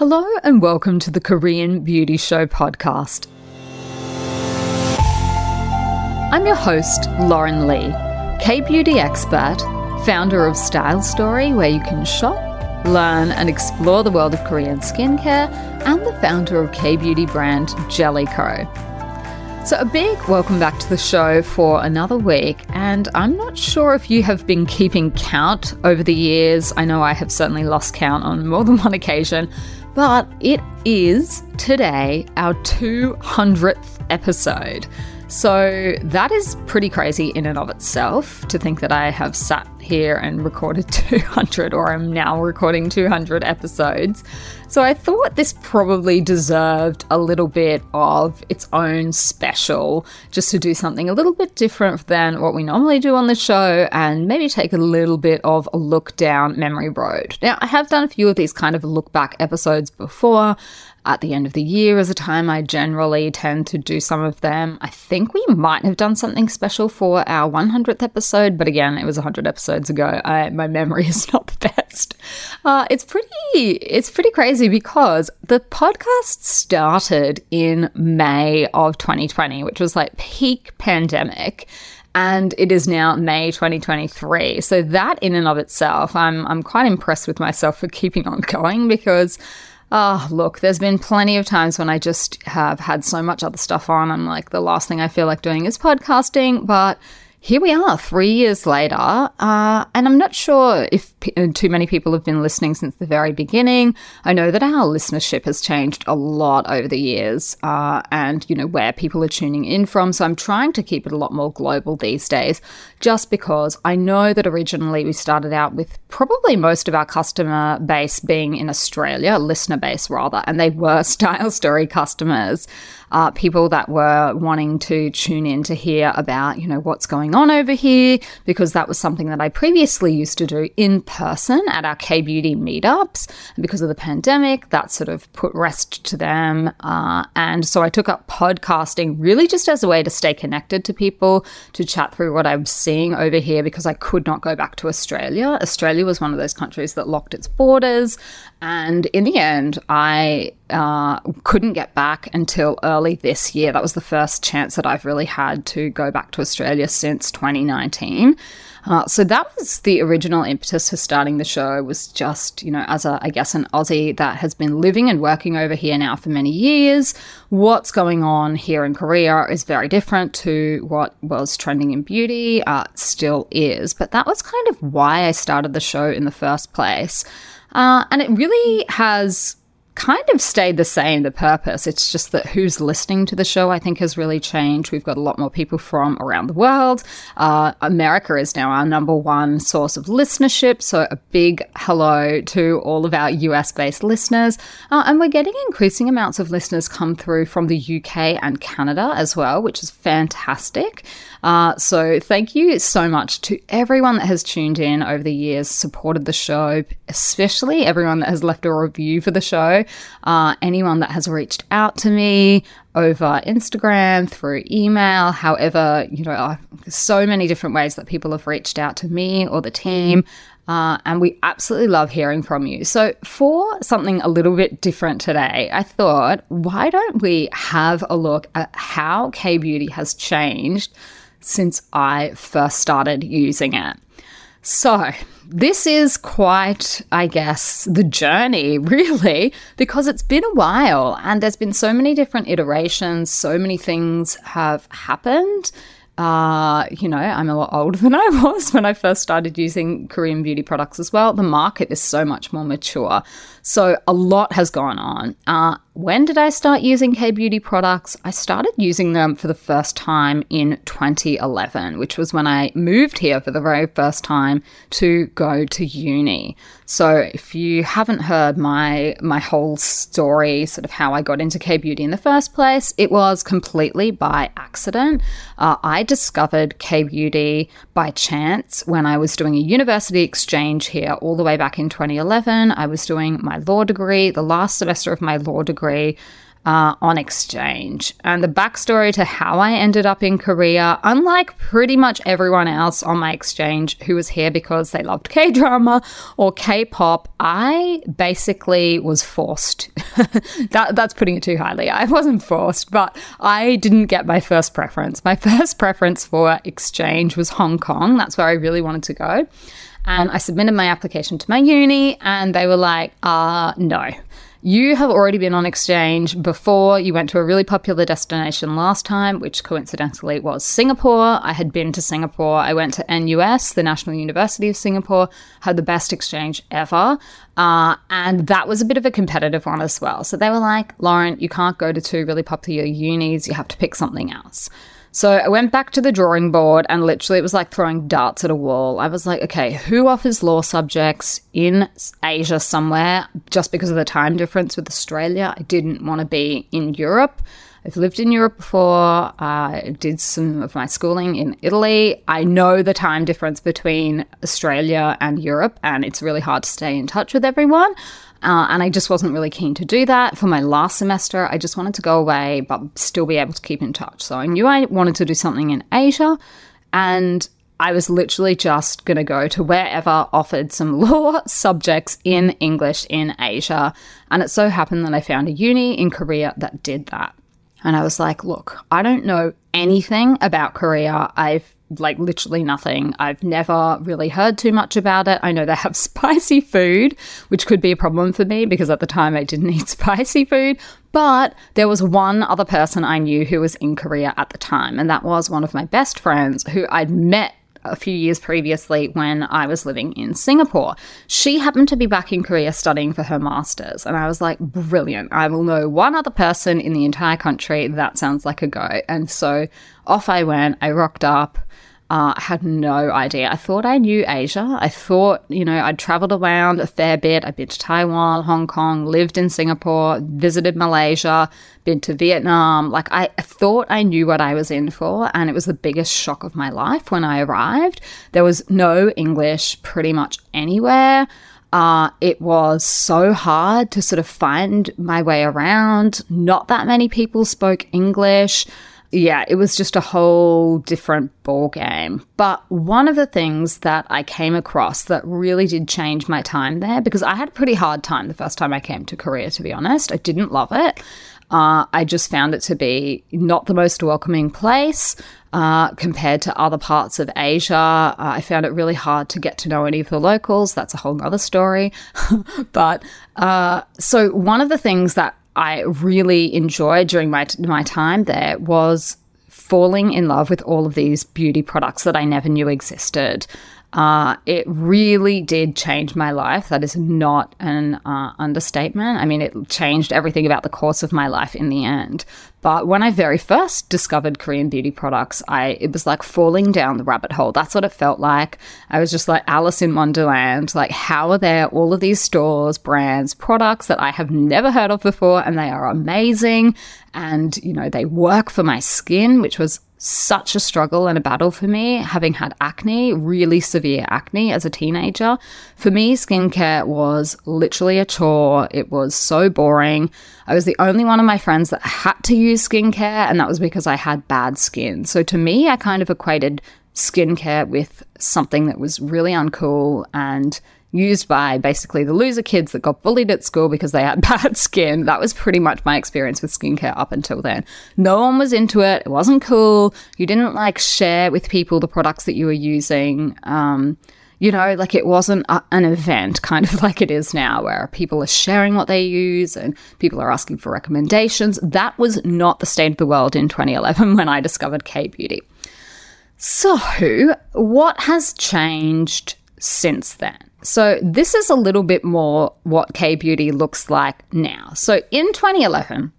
Hello and welcome to the Korean Beauty Show podcast. I'm your host, Lauren Lee, K beauty expert, founder of Style Story, where you can shop, learn, and explore the world of Korean skincare, and the founder of K beauty brand Jelly Ko. So, a big welcome back to the show for another week. And I'm not sure if you have been keeping count over the years. I know I have certainly lost count on more than one occasion, but it is today our 200th episode. So that is pretty crazy in and of itself to think that I have sat here and recorded 200 or I'm now recording 200 episodes. So I thought this probably deserved a little bit of its own special, just to do something a little bit different than what we normally do on the show and maybe take a little bit of a look down memory road. Now, I have done a few of these kind of look back episodes before at the end of the year is a time I generally tend to do some of them. I think we might have done something special for our 100th episode, but again, it was 100 episodes ago. I, my memory is not the best. Uh, it's pretty, it's pretty crazy because the podcast started in May of 2020, which was like peak pandemic and it is now May 2023. So that in and of itself, I'm I'm quite impressed with myself for keeping on going because Oh, look, there's been plenty of times when I just have had so much other stuff on. I'm like, the last thing I feel like doing is podcasting, but here we are, three years later. Uh, and I'm not sure if p- uh, too many people have been listening since the very beginning. I know that our listenership has changed a lot over the years uh, and, you know, where people are tuning in from. So I'm trying to keep it a lot more global these days, just because I know that originally we started out with probably most of our customer base being in Australia, listener base rather, and they were Style Story customers uh, people that were wanting to tune in to hear about, you know, what's going on over here, because that was something that I previously used to do in person at our K Beauty meetups. And because of the pandemic, that sort of put rest to them. Uh, and so I took up podcasting really just as a way to stay connected to people, to chat through what I was seeing over here, because I could not go back to Australia. Australia was one of those countries that locked its borders. And in the end, I uh, couldn't get back until early this year. That was the first chance that I've really had to go back to Australia since 2019. Uh, so that was the original impetus for starting the show was just, you know, as a, I guess, an Aussie that has been living and working over here now for many years. What's going on here in Korea is very different to what was trending in beauty, uh, still is. But that was kind of why I started the show in the first place. Uh, and it really has kind of stayed the same, the purpose. It's just that who's listening to the show, I think, has really changed. We've got a lot more people from around the world. Uh, America is now our number one source of listenership. So a big hello to all of our US based listeners. Uh, and we're getting increasing amounts of listeners come through from the UK and Canada as well, which is fantastic. Uh, so thank you so much to everyone that has tuned in over the years, supported the show, especially everyone that has left a review for the show, uh, anyone that has reached out to me over Instagram, through email, however, you know, so many different ways that people have reached out to me or the team. Uh, and we absolutely love hearing from you. So, for something a little bit different today, I thought, why don't we have a look at how K Beauty has changed since I first started using it. So, this is quite, I guess, the journey, really, because it's been a while and there's been so many different iterations, so many things have happened. Uh, you know, I'm a lot older than I was when I first started using Korean beauty products as well. The market is so much more mature. So a lot has gone on. Uh, when did I start using K Beauty products? I started using them for the first time in 2011, which was when I moved here for the very first time to go to uni. So if you haven't heard my my whole story, sort of how I got into K Beauty in the first place, it was completely by accident. Uh, I discovered K Beauty by chance when I was doing a university exchange here all the way back in 2011. I was doing my law degree, the last semester of my law degree. Uh, on exchange. And the backstory to how I ended up in Korea, unlike pretty much everyone else on my exchange who was here because they loved K drama or K pop, I basically was forced. that, that's putting it too highly. I wasn't forced, but I didn't get my first preference. My first preference for exchange was Hong Kong. That's where I really wanted to go. And I submitted my application to my uni, and they were like, uh, no you have already been on exchange before. You went to a really popular destination last time, which coincidentally was Singapore. I had been to Singapore. I went to NUS, the National University of Singapore, had the best exchange ever. Uh, and that was a bit of a competitive one as well. So they were like, Lauren, you can't go to two really popular unis. You have to pick something else. So I went back to the drawing board and literally it was like throwing darts at a wall. I was like, okay, who offers law subjects in Asia somewhere just because of the time difference with Australia? I didn't want to be in Europe. I've lived in Europe before. I did some of my schooling in Italy. I know the time difference between Australia and Europe, and it's really hard to stay in touch with everyone. Uh, and I just wasn't really keen to do that for my last semester. I just wanted to go away, but still be able to keep in touch. So I knew I wanted to do something in Asia, and I was literally just going to go to wherever offered some law subjects in English in Asia. And it so happened that I found a uni in Korea that did that. And I was like, look, I don't know anything about Korea. I've like literally nothing. I've never really heard too much about it. I know they have spicy food, which could be a problem for me because at the time I didn't eat spicy food. But there was one other person I knew who was in Korea at the time, and that was one of my best friends who I'd met a few years previously when I was living in Singapore. She happened to be back in Korea studying for her master's, and I was like, brilliant. I will know one other person in the entire country. That sounds like a go. And so off I went. I rocked up. Uh, I had no idea. I thought I knew Asia. I thought, you know, I'd traveled around a fair bit. I'd been to Taiwan, Hong Kong, lived in Singapore, visited Malaysia, been to Vietnam. Like, I thought I knew what I was in for. And it was the biggest shock of my life when I arrived. There was no English pretty much anywhere. Uh, it was so hard to sort of find my way around. Not that many people spoke English yeah, it was just a whole different ball game. But one of the things that I came across that really did change my time there, because I had a pretty hard time the first time I came to Korea, to be honest. I didn't love it. Uh, I just found it to be not the most welcoming place uh, compared to other parts of Asia. Uh, I found it really hard to get to know any of the locals. That's a whole other story. but uh, so, one of the things that I really enjoyed during my my time there was falling in love with all of these beauty products that I never knew existed. Uh, it really did change my life. That is not an uh, understatement. I mean, it changed everything about the course of my life in the end. But when I very first discovered Korean beauty products, I it was like falling down the rabbit hole. That's what it felt like. I was just like Alice in Wonderland. Like, how are there all of these stores, brands, products that I have never heard of before, and they are amazing, and you know they work for my skin, which was such a struggle and a battle for me, having had acne, really severe acne as a teenager. For me, skincare was literally a chore. It was so boring. I was the only one of my friends that had to use skincare, and that was because I had bad skin. So to me, I kind of equated skincare with something that was really uncool and used by basically the loser kids that got bullied at school because they had bad skin. That was pretty much my experience with skincare up until then. No one was into it. It wasn't cool. You didn't like share with people the products that you were using. Um, you know, like it wasn't a, an event kind of like it is now where people are sharing what they use and people are asking for recommendations. That was not the state of the world in 2011 when I discovered K Beauty. So, what has changed since then? So, this is a little bit more what K Beauty looks like now. So, in 2011,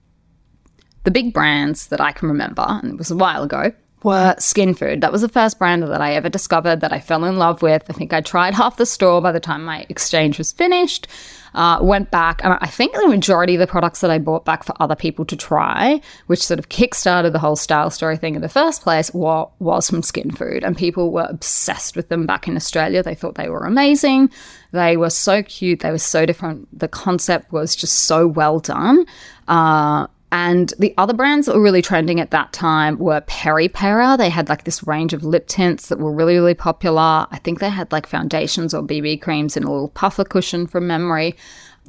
the big brands that I can remember, and it was a while ago, were Skinfood. That was the first brand that I ever discovered that I fell in love with. I think I tried half the store by the time my exchange was finished. Uh, went back, and I think the majority of the products that I bought back for other people to try, which sort of kickstarted the whole style story thing in the first place, was, was from Skin Food. And people were obsessed with them back in Australia. They thought they were amazing. They were so cute. They were so different. The concept was just so well done. Uh, And the other brands that were really trending at that time were Peri Peripera. They had like this range of lip tints that were really, really popular. I think they had like foundations or BB creams in a little puffer cushion from memory.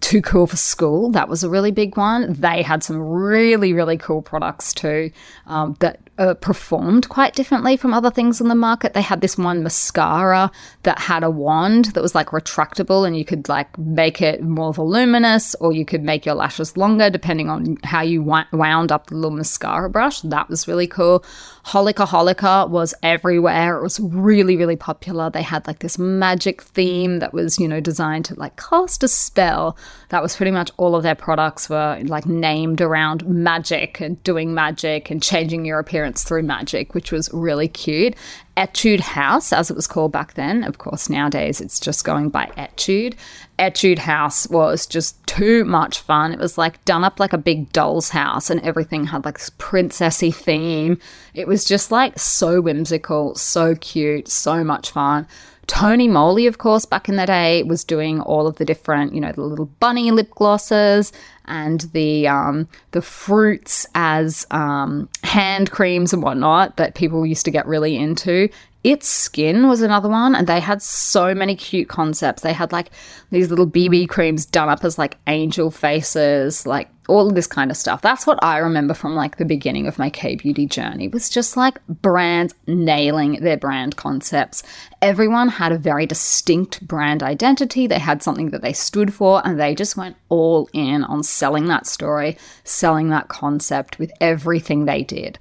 Too Cool for School, that was a really big one. They had some really, really cool products too um, that uh, performed quite differently from other things on the market. They had this one mascara that had a wand that was like retractable and you could like make it more voluminous or you could make your lashes longer depending on how you wound up the little mascara brush. That was really cool. Holika Holika was everywhere. It was really, really popular. They had like this magic theme that was, you know, designed to like cast a spell. That was pretty much all of their products were like named around magic and doing magic and changing your appearance through magic, which was really cute. Etude House, as it was called back then. Of course, nowadays it's just going by Etude. Etude House was just too much fun. It was like done up like a big doll's house, and everything had like this princessy theme. It was just like so whimsical, so cute, so much fun. Tony Moly, of course, back in the day, was doing all of the different, you know, the little bunny lip glosses and the um, the fruits as um, hand creams and whatnot that people used to get really into. It's Skin was another one, and they had so many cute concepts. They had like these little BB creams done up as like angel faces, like all of this kind of stuff. That's what I remember from like the beginning of my K beauty journey was just like brands nailing their brand concepts. Everyone had a very distinct brand identity. They had something that they stood for and they just went all in on selling that story, selling that concept with everything they did.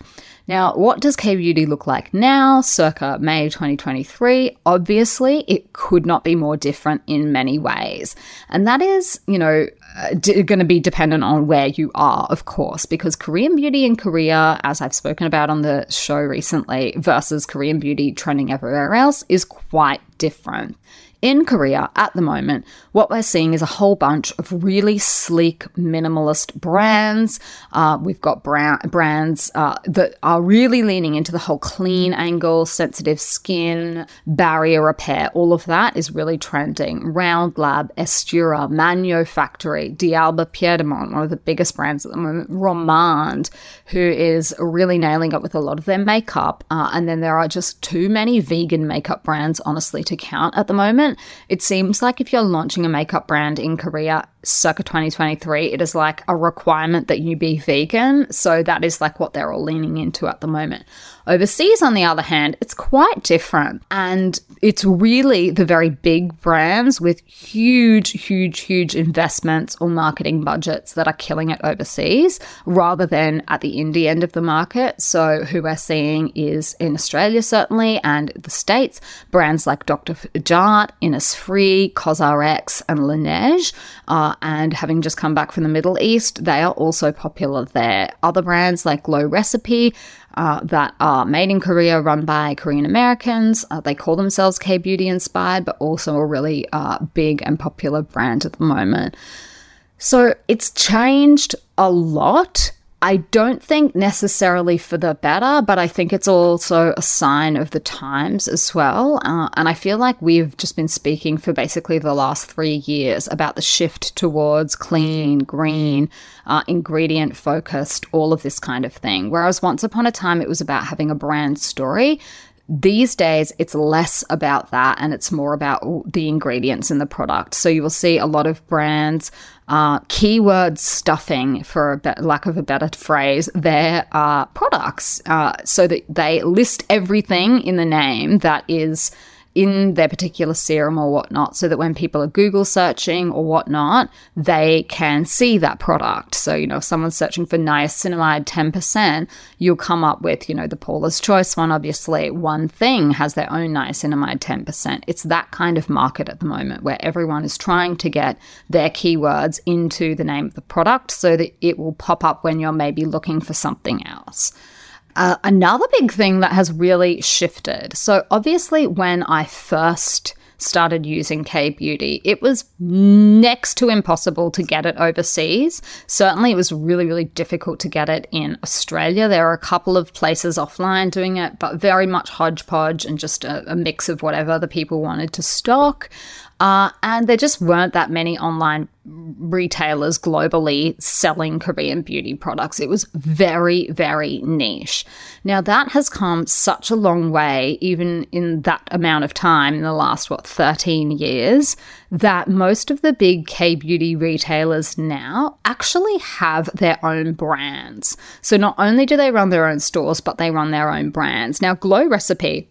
Now, what does K Beauty look like now, circa May 2023? Obviously, it could not be more different in many ways. And that is, you know, going to be dependent on where you are, of course, because Korean beauty in Korea, as I've spoken about on the show recently, versus Korean beauty trending everywhere else is quite different. In Korea at the moment, what we're seeing is a whole bunch of really sleek minimalist brands. Uh, we've got brand, brands uh, that are really leaning into the whole clean angle, sensitive skin, barrier repair. All of that is really trending. Round Lab, Aestura, Manyo Factory, D'Alba Piedmont, one of the biggest brands at the moment, Romand, who is really nailing it with a lot of their makeup. Uh, and then there are just too many vegan makeup brands, honestly, to count at the moment it seems like if you're launching a makeup brand in Korea circa 2023, it is like a requirement that you be vegan. So that is like what they're all leaning into at the moment. Overseas, on the other hand, it's quite different. And it's really the very big brands with huge, huge, huge investments or marketing budgets that are killing it overseas rather than at the indie end of the market. So, who we're seeing is in Australia, certainly, and the States, brands like Dr. Jart, Innisfree, COSRX, and Laneige. Uh, and having just come back from the Middle East, they are also popular there. Other brands like Glow Recipe, uh, that are made in Korea, run by Korean Americans. Uh, they call themselves K Beauty inspired, but also a really uh, big and popular brand at the moment. So it's changed a lot I don't think necessarily for the better, but I think it's also a sign of the times as well. Uh, and I feel like we've just been speaking for basically the last three years about the shift towards clean, green, uh, ingredient focused, all of this kind of thing. Whereas once upon a time, it was about having a brand story. These days, it's less about that and it's more about the ingredients in the product. So you will see a lot of brands uh, keyword stuffing, for a be- lack of a better phrase, their uh, products so that they list everything in the name that is in their particular serum or whatnot, so that when people are Google searching or whatnot, they can see that product. So, you know, if someone's searching for niacinamide 10%, you'll come up with, you know, the Paula's Choice one, obviously. One thing has their own niacinamide 10%. It's that kind of market at the moment where everyone is trying to get their keywords into the name of the product so that it will pop up when you're maybe looking for something else. Uh, another big thing that has really shifted. So, obviously, when I first started using K Beauty, it was next to impossible to get it overseas. Certainly, it was really, really difficult to get it in Australia. There are a couple of places offline doing it, but very much hodgepodge and just a, a mix of whatever the people wanted to stock. Uh, and there just weren't that many online retailers globally selling Korean beauty products. It was very, very niche. Now, that has come such a long way, even in that amount of time, in the last, what, 13 years, that most of the big K beauty retailers now actually have their own brands. So, not only do they run their own stores, but they run their own brands. Now, Glow Recipe,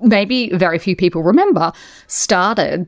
maybe very few people remember, started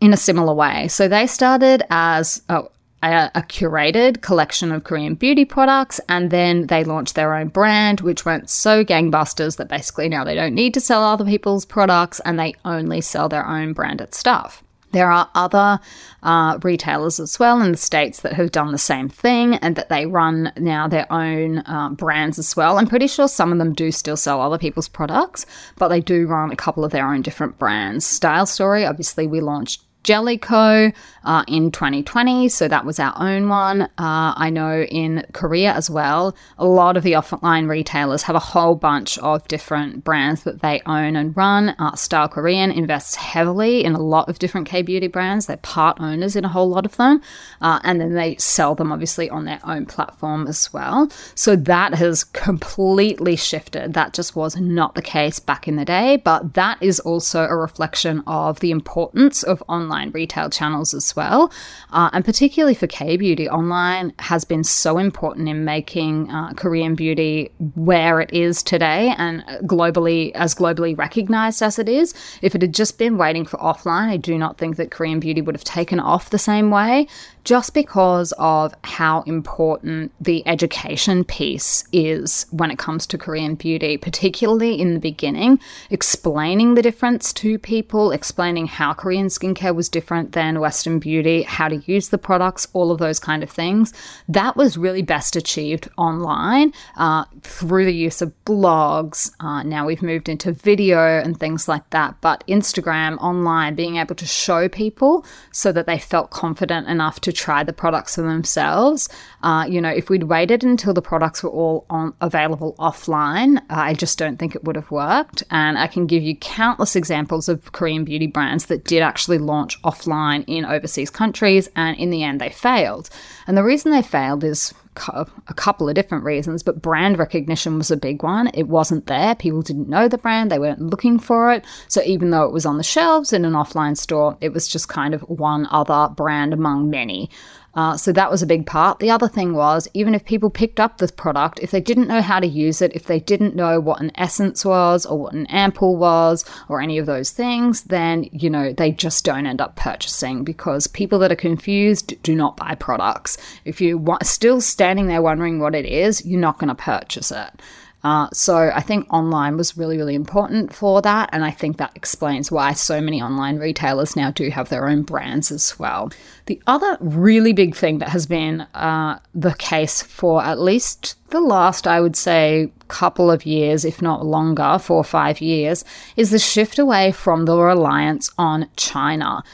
in a similar way. So they started as a, a, a, curated collection of Korean beauty products, and then they launched their own brand, which went so gangbusters that basically now they don't need to sell other people's products and they only sell their own branded stuff. There are other uh, retailers as well in the States that have done the same thing and that they run now their own uh, brands as well. I'm pretty sure some of them do still sell other people's products, but they do run a couple of their own different brands. Style Story, obviously, we launched Jelly Ko uh, in 2020, so that was our own one. Uh, I know in Korea as well, a lot of the offline retailers have a whole bunch of different brands that they own and run. Uh, Style Korean invests heavily in a lot of different K beauty brands. They're part owners in a whole lot of them, uh, and then they sell them obviously on their own platform as well. So that has completely shifted. That just was not the case back in the day, but that is also a reflection of the importance of online online retail channels as well. Uh, and particularly for K beauty, online has been so important in making uh, Korean beauty where it is today and globally, as globally recognized as it is. If it had just been waiting for offline, I do not think that Korean beauty would have taken off the same way just because of how important the education piece is when it comes to Korean beauty, particularly in the beginning, explaining the difference to people, explaining how Korean skincare was different than Western beauty, how to use the products, all of those kind of things. That was really best achieved online uh, through the use of blogs. Uh, now we've moved into video and things like that, but Instagram, online, being able to show people so that they felt confident enough to to try the products for themselves. Uh, you know, if we'd waited until the products were all on, available offline, uh, I just don't think it would have worked. And I can give you countless examples of Korean beauty brands that did actually launch offline in overseas countries, and in the end, they failed. And the reason they failed is a couple of different reasons, but brand recognition was a big one. It wasn't there. People didn't know the brand, they weren't looking for it. So even though it was on the shelves in an offline store, it was just kind of one other brand among many. Uh, so that was a big part. The other thing was, even if people picked up this product, if they didn't know how to use it, if they didn't know what an essence was or what an ampoule was or any of those things, then, you know, they just don't end up purchasing because people that are confused do not buy products. If you're still standing there wondering what it is, you're not going to purchase it. Uh, so I think online was really, really important for that. And I think that explains why so many online retailers now do have their own brands as well. The other really big thing that has been uh, the case for at least the last, I would say, couple of years, if not longer, four or five years, is the shift away from the reliance on China.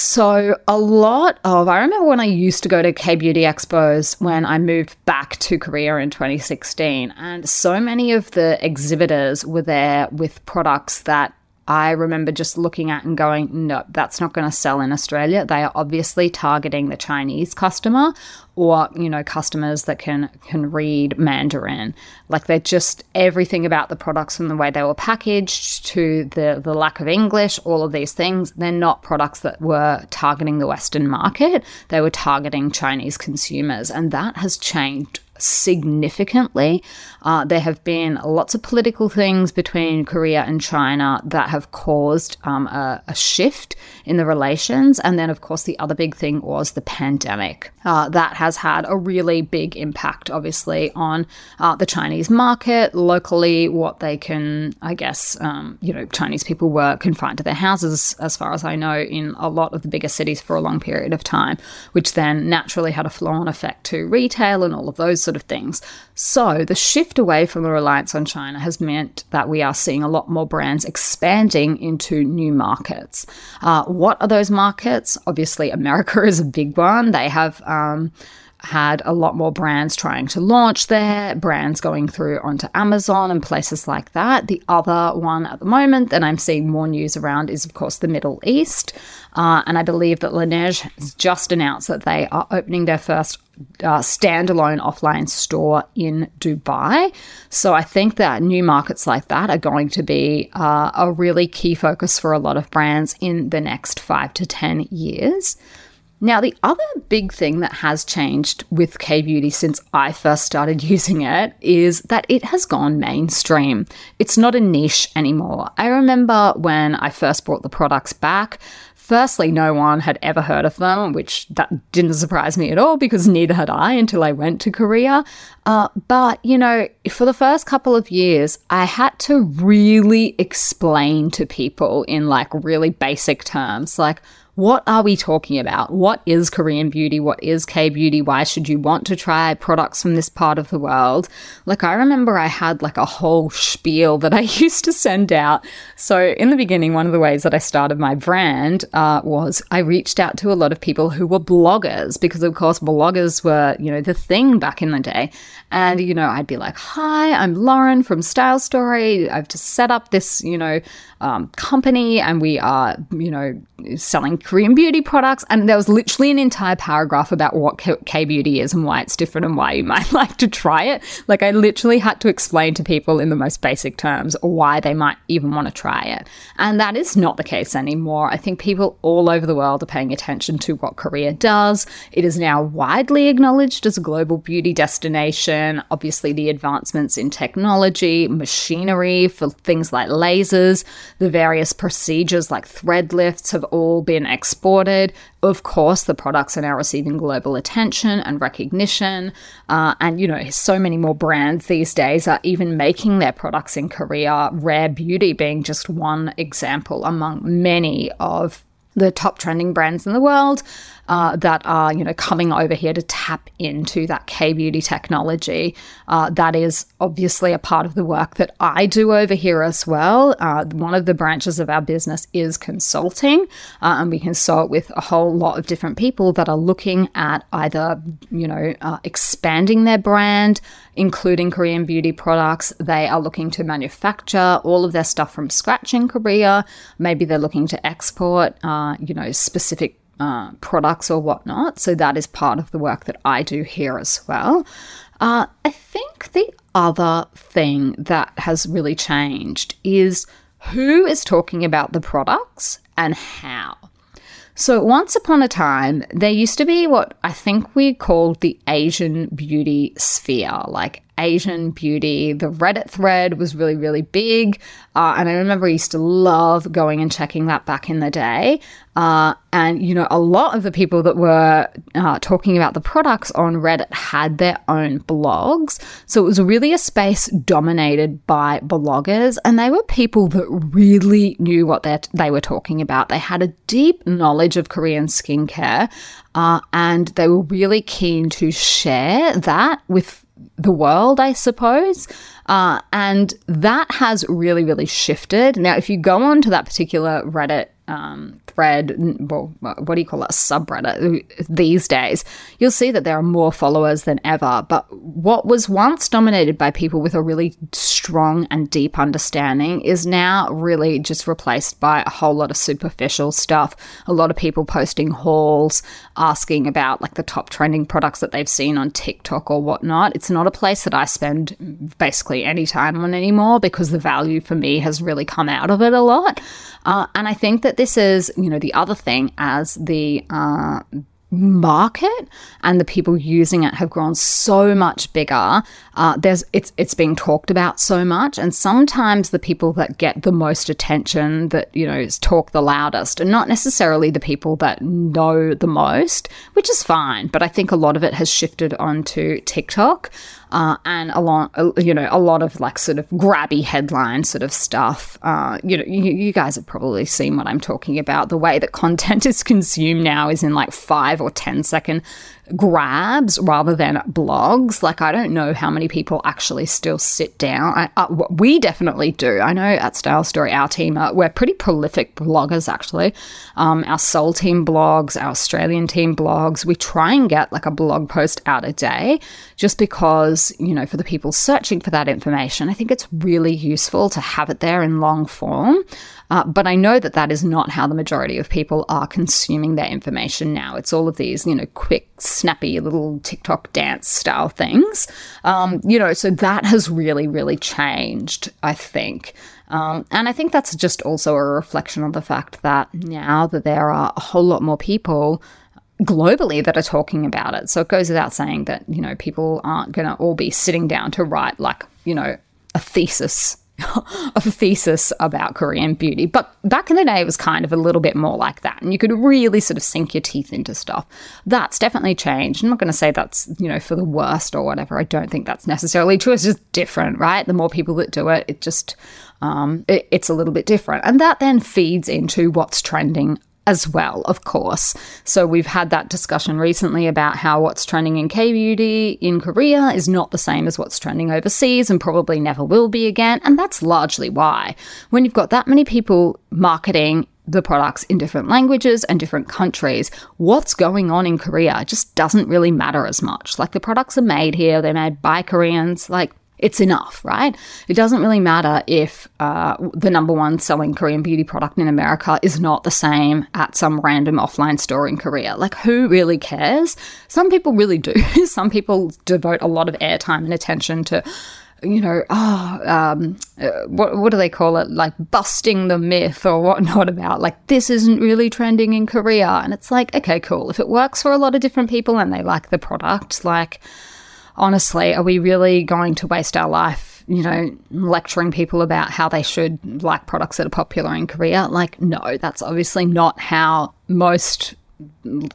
So, a lot of, I remember when I used to go to K Beauty Expos when I moved back to Korea in 2016, and so many of the exhibitors were there with products that I remember just looking at and going, no, that's not going to sell in Australia. They are obviously targeting the Chinese customer or, you know, customers that can can read Mandarin. Like they're just everything about the products from the way they were packaged to the the lack of English, all of these things, they're not products that were targeting the Western market. They were targeting Chinese consumers. And that has changed significantly. Uh, there have been lots of political things between Korea and China that have caused um, a, a, shift in the relations. And then, of course, the other big thing was the pandemic. Uh, that has had a really big impact, obviously, on uh, the Chinese market locally, what they can, I guess, um, you know, Chinese people were confined to their houses, as far as I know, in a lot of the bigger cities for a long period of time, which then naturally had a flow on effect to retail and all of those sort of things. So the shift away from the reliance on China has meant that we are seeing a lot more brands expanding into new markets. Uh, what are those markets? Obviously, America is a big one. They have um, had a lot more brands trying to launch there, brands going through onto Amazon and places like that. The other one at the moment that I'm seeing more news around is, of course, the Middle East. Uh, and I believe that Laneige has just announced that they are opening their first uh, standalone offline store in Dubai. So I think that new markets like that are going to be uh, a really key focus for a lot of brands in the next five to 10 years. Now, the other big thing that has changed with K Beauty since I first started using it is that it has gone mainstream. It's not a niche anymore. I remember when I first brought the products back, Firstly, no one had ever heard of them, which that didn't surprise me at all because neither had I until I went to Korea. Uh, but, you know, for the first couple of years, I had to really explain to people in like really basic terms, like, what are we talking about? What is Korean beauty? What is K beauty? Why should you want to try products from this part of the world? Like, I remember I had like a whole spiel that I used to send out. So, in the beginning, one of the ways that I started my brand uh, was I reached out to a lot of people who were bloggers because, of course, bloggers were, you know, the thing back in the day. And, you know, I'd be like, hi, I'm Lauren from Style Story. I've just set up this, you know, um, company and we are, you know, selling Korean beauty products. And there was literally an entire paragraph about what K beauty is and why it's different and why you might like to try it. Like, I literally had to explain to people in the most basic terms why they might even want to try it. And that is not the case anymore. I think people all over the world are paying attention to what Korea does. It is now widely acknowledged as a global beauty destination. Obviously, the advancements in technology, machinery for things like lasers, the various procedures like thread lifts have all been exported. Of course, the products are now receiving global attention and recognition. Uh, and, you know, so many more brands these days are even making their products in Korea, Rare Beauty being just one example among many of the top trending brands in the world uh, that are, you know, coming over here to tap into that K beauty technology. Uh, that is obviously a part of the work that I do over here as well. Uh, one of the branches of our business is consulting, uh, and we consult with a whole lot of different people that are looking at either, you know, uh, expanding their brand, including Korean beauty products. They are looking to manufacture all of their stuff from scratch in Korea. Maybe they're looking to export, uh, you know, specific uh, products or whatnot. So that is part of the work that I do here as well. Uh, I think the other thing that has really changed is who is talking about the products and how. So, once upon a time, there used to be what I think we called the Asian beauty sphere, like Asian beauty. The Reddit thread was really, really big. Uh, and I remember I used to love going and checking that back in the day. Uh, and, you know, a lot of the people that were uh, talking about the products on Reddit had their own blogs. So it was really a space dominated by bloggers. And they were people that really knew what they were talking about. They had a deep knowledge of Korean skincare. Uh, and they were really keen to share that with the world, I suppose. Uh, and that has really, really shifted. Now, if you go on to that particular Reddit um, thread, well, what do you call it, subreddit these days, you'll see that there are more followers than ever. But what was once dominated by people with a really strong and deep understanding is now really just replaced by a whole lot of superficial stuff. A lot of people posting hauls, asking about like the top trending products that they've seen on TikTok or whatnot. It's not a place that I spend basically any time on anymore because the value for me has really come out of it a lot. Uh, and I think that this is, you know, the other thing as the uh, market and the people using it have grown so much bigger. Uh, there's it's it's being talked about so much, and sometimes the people that get the most attention, that you know, talk the loudest, are not necessarily the people that know the most, which is fine. But I think a lot of it has shifted onto TikTok uh, and a lot, you know, a lot of like sort of grabby headline sort of stuff. Uh, you know, you, you, guys have probably seen what I'm talking about. The way that content is consumed now is in like five or ten second grabs rather than blogs. Like, I don't know how many people actually still sit down. I, uh, we definitely do. I know at Style Story, our team, uh, we're pretty prolific bloggers, actually. Um, our Seoul team blogs, our Australian team blogs, we try and get like a blog post out a day just because, you know, for the people searching for that information, I think it's really useful to have it there in long form. Uh, but I know that that is not how the majority of people are consuming their information now. It's all of these, you know, quick, snappy little TikTok dance style things. Um, you know, so that has really, really changed, I think. Um, and I think that's just also a reflection of the fact that now that there are a whole lot more people globally that are talking about it. So it goes without saying that, you know, people aren't going to all be sitting down to write like, you know, a thesis of a thesis about Korean beauty. But back in the day, it was kind of a little bit more like that. And you could really sort of sink your teeth into stuff. That's definitely changed. I'm not going to say that's, you know, for the worst or whatever. I don't think that's necessarily true. It's just different, right? The more people that do it, it just, um, it, it's a little bit different. And that then feeds into what's trending as well, of course. So we've had that discussion recently about how what's trending in K beauty in Korea is not the same as what's trending overseas and probably never will be again. And that's largely why. When you've got that many people marketing the products in different languages and different countries, what's going on in Korea just doesn't really matter as much. Like the products are made here, they're made by Koreans. Like it's enough, right? It doesn't really matter if uh, the number one selling Korean beauty product in America is not the same at some random offline store in Korea. Like, who really cares? Some people really do. some people devote a lot of airtime and attention to you know, oh, um, uh, what what do they call it? Like busting the myth or whatnot about like this isn't really trending in Korea, and it's like okay, cool. If it works for a lot of different people and they like the product, like honestly, are we really going to waste our life, you know, lecturing people about how they should like products that are popular in Korea? Like, no, that's obviously not how most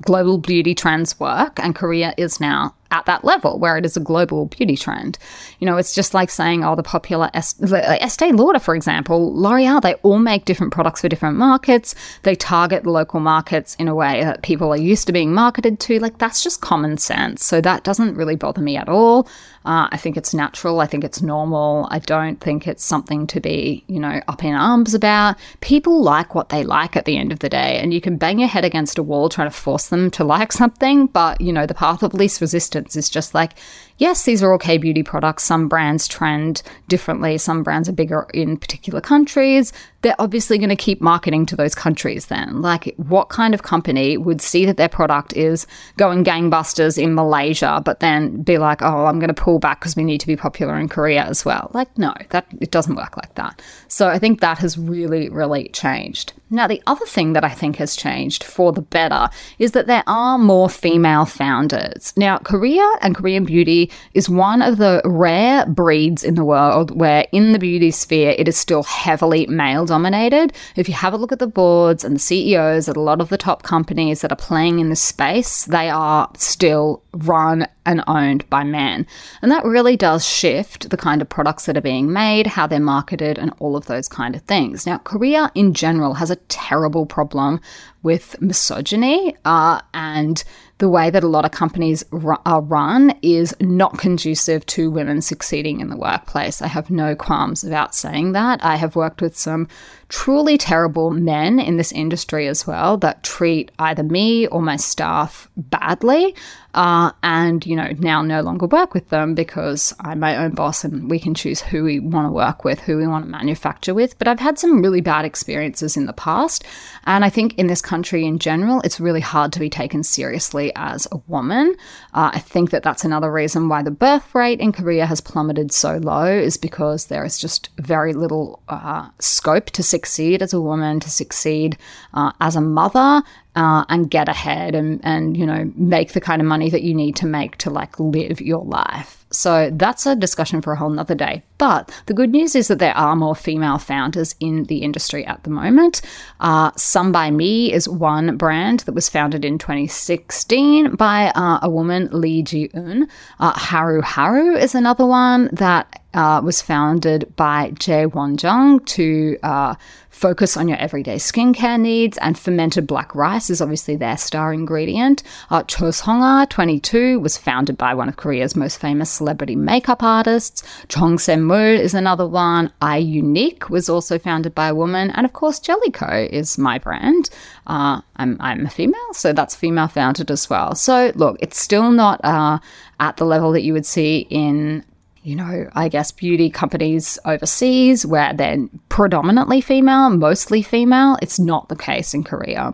global beauty trends work. And Korea is now at that level where it is a global beauty trend. You know, it's just like saying, oh, the popular Estee Lauder, for example, L'Oreal, they all make different products for different markets. They target local markets in a way that people are used to being marketed to. Like, that's just common sense. So that doesn't really bother me at all. Uh, I think it's natural. I think it's normal. I don't think it's something to be, you know, up in arms about. People like what they like at the end of the day, and you can bang your head against a wall trying to force them to like something, but, you know, the path of least resistance is just like, yes, these are all K beauty products. Some brands trend differently. Some brands are bigger in particular countries. They're obviously going to keep marketing to those countries then. Like, what kind of company would see that their product is going gangbusters in Malaysia, but then be like, oh, I'm going to pull back because we need to be popular in Korea as well? Like, no, that it doesn't work like that. So I think that has really, really changed. Now, the other thing that I think has changed for the better is that there are more female founders. Now, Korea and Korean beauty is one of the rare breeds in the world where, in the beauty sphere, it is still heavily male dominated. If you have a look at the boards and the CEOs at a lot of the top companies that are playing in this space, they are still run and owned by men. And that really does shift the kind of products that are being made, how they're marketed, and all of those kind of things. Now, Korea in general has a terrible problem with misogyny uh, and the way that a lot of companies are run is not conducive to women succeeding in the workplace. I have no qualms about saying that. I have worked with some truly terrible men in this industry as well that treat either me or my staff badly uh, and you know now no longer work with them because I'm my own boss and we can choose who we want to work with, who we want to manufacture with. But I've had some really bad experiences in the past, and I think in this country in general, it's really hard to be taken seriously as a woman. Uh, I think that that's another reason why the birth rate in Korea has plummeted so low, is because there is just very little uh, scope to succeed as a woman, to succeed uh, as a mother, uh, and get ahead and, and, you know, make the kind of money that you need to make to like live your life. So that's a discussion for a whole nother day. But the good news is that there are more female founders in the industry at the moment. Uh, Some By Mi is one brand that was founded in 2016 by uh, a woman, Lee Ji Eun. Uh, Haru Haru is another one that uh, was founded by Jae Wonjung to uh, focus on your everyday skincare needs, and fermented black rice is obviously their star ingredient. Uh, Chosungah, 22, was founded by one of Korea's most famous celebrity makeup artists. Chong Mul is another one. iUNIK was also founded by a woman, and of course, Jelly Ko is my brand. Uh, I'm I'm a female, so that's female founded as well. So look, it's still not uh, at the level that you would see in you know, I guess beauty companies overseas where they're predominantly female, mostly female. It's not the case in Korea.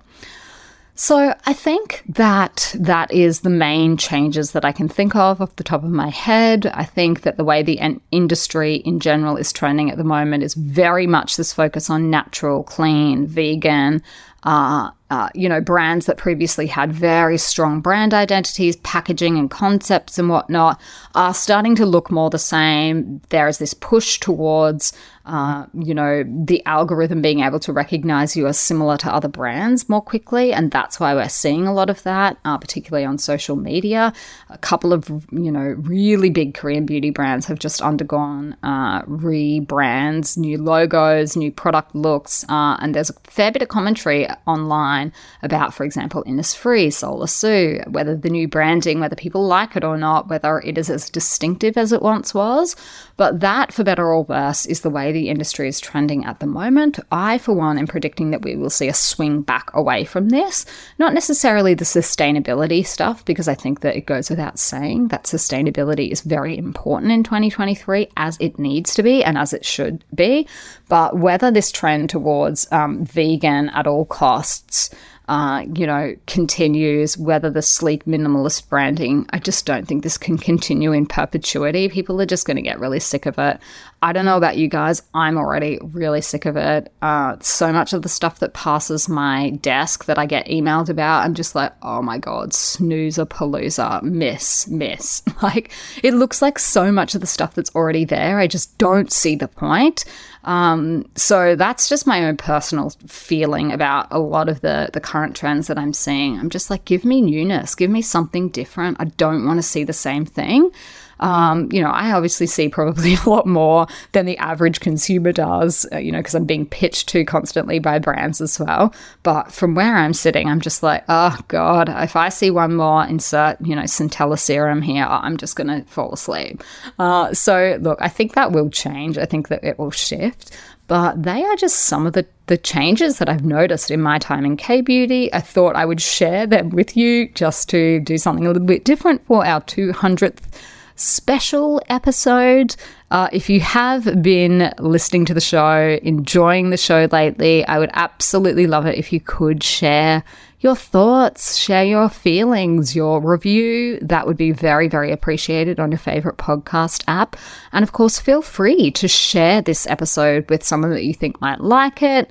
So I think that that is the main changes that I can think of off the top of my head. I think that the way the industry in general is trending at the moment is very much this focus on natural, clean, vegan, uh, uh, you know, brands that previously had very strong brand identities, packaging and concepts and whatnot are starting to look more the same. There is this push towards uh, you know, the algorithm being able to recognize you as similar to other brands more quickly. And that's why we're seeing a lot of that, uh, particularly on social media. A couple of, you know, really big Korean beauty brands have just undergone uh, rebrands, new logos, new product looks. Uh, and there's a fair bit of commentary online about, for example, Innisfree, Sulwhasoo, whether the new branding, whether people like it or not, whether it is as distinctive as it once was. But that, for better or worse, is the way the industry is trending at the moment. I, for one, am predicting that we will see a swing back away from this. Not necessarily the sustainability stuff, because I think that it goes without saying that sustainability is very important in 2023, as it needs to be and as it should be. But whether this trend towards um, vegan at all costs, uh, you know, continues, whether the sleek minimalist branding, I just don't think this can continue in perpetuity. People are just going to get really sick of it. I don't know about you guys. I'm already really sick of it. Uh, so much of the stuff that passes my desk that I get emailed about, I'm just like, oh my God, snoozer palooza, miss, miss. Like, it looks like so much of the stuff that's already there. I just don't see the point. Um, so that's just my own personal feeling about a lot of the the current trends that I'm seeing. I'm just like, give me newness, give me something different. I don't want to see the same thing. Um, you know, I obviously see probably a lot more than the average consumer does, uh, you know, because I'm being pitched to constantly by brands as well. But from where I'm sitting, I'm just like, oh God, if I see one more insert, you know, centella serum here, I'm just going to fall asleep. Uh, so, look, I think that will change. I think that it will shift but they are just some of the, the changes that I've noticed in my time in K Beauty. I thought I would share them with you just to do something a little bit different for our 200th special episode. Uh, if you have been listening to the show, enjoying the show lately, I would absolutely love it if you could share your thoughts, share your feelings, your review. That would be very, very appreciated on your favorite podcast app. And of course, feel free to share this episode with someone that you think might like it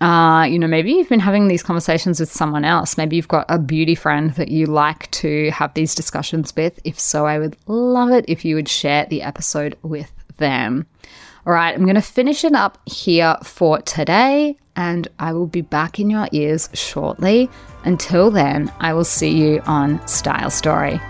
uh, you know, maybe you've been having these conversations with someone else. Maybe you've got a beauty friend that you like to have these discussions with. If so, I would love it if you would share the episode with them. All right, I'm going to finish it up here for today, and I will be back in your ears shortly. Until then, I will see you on Style Story.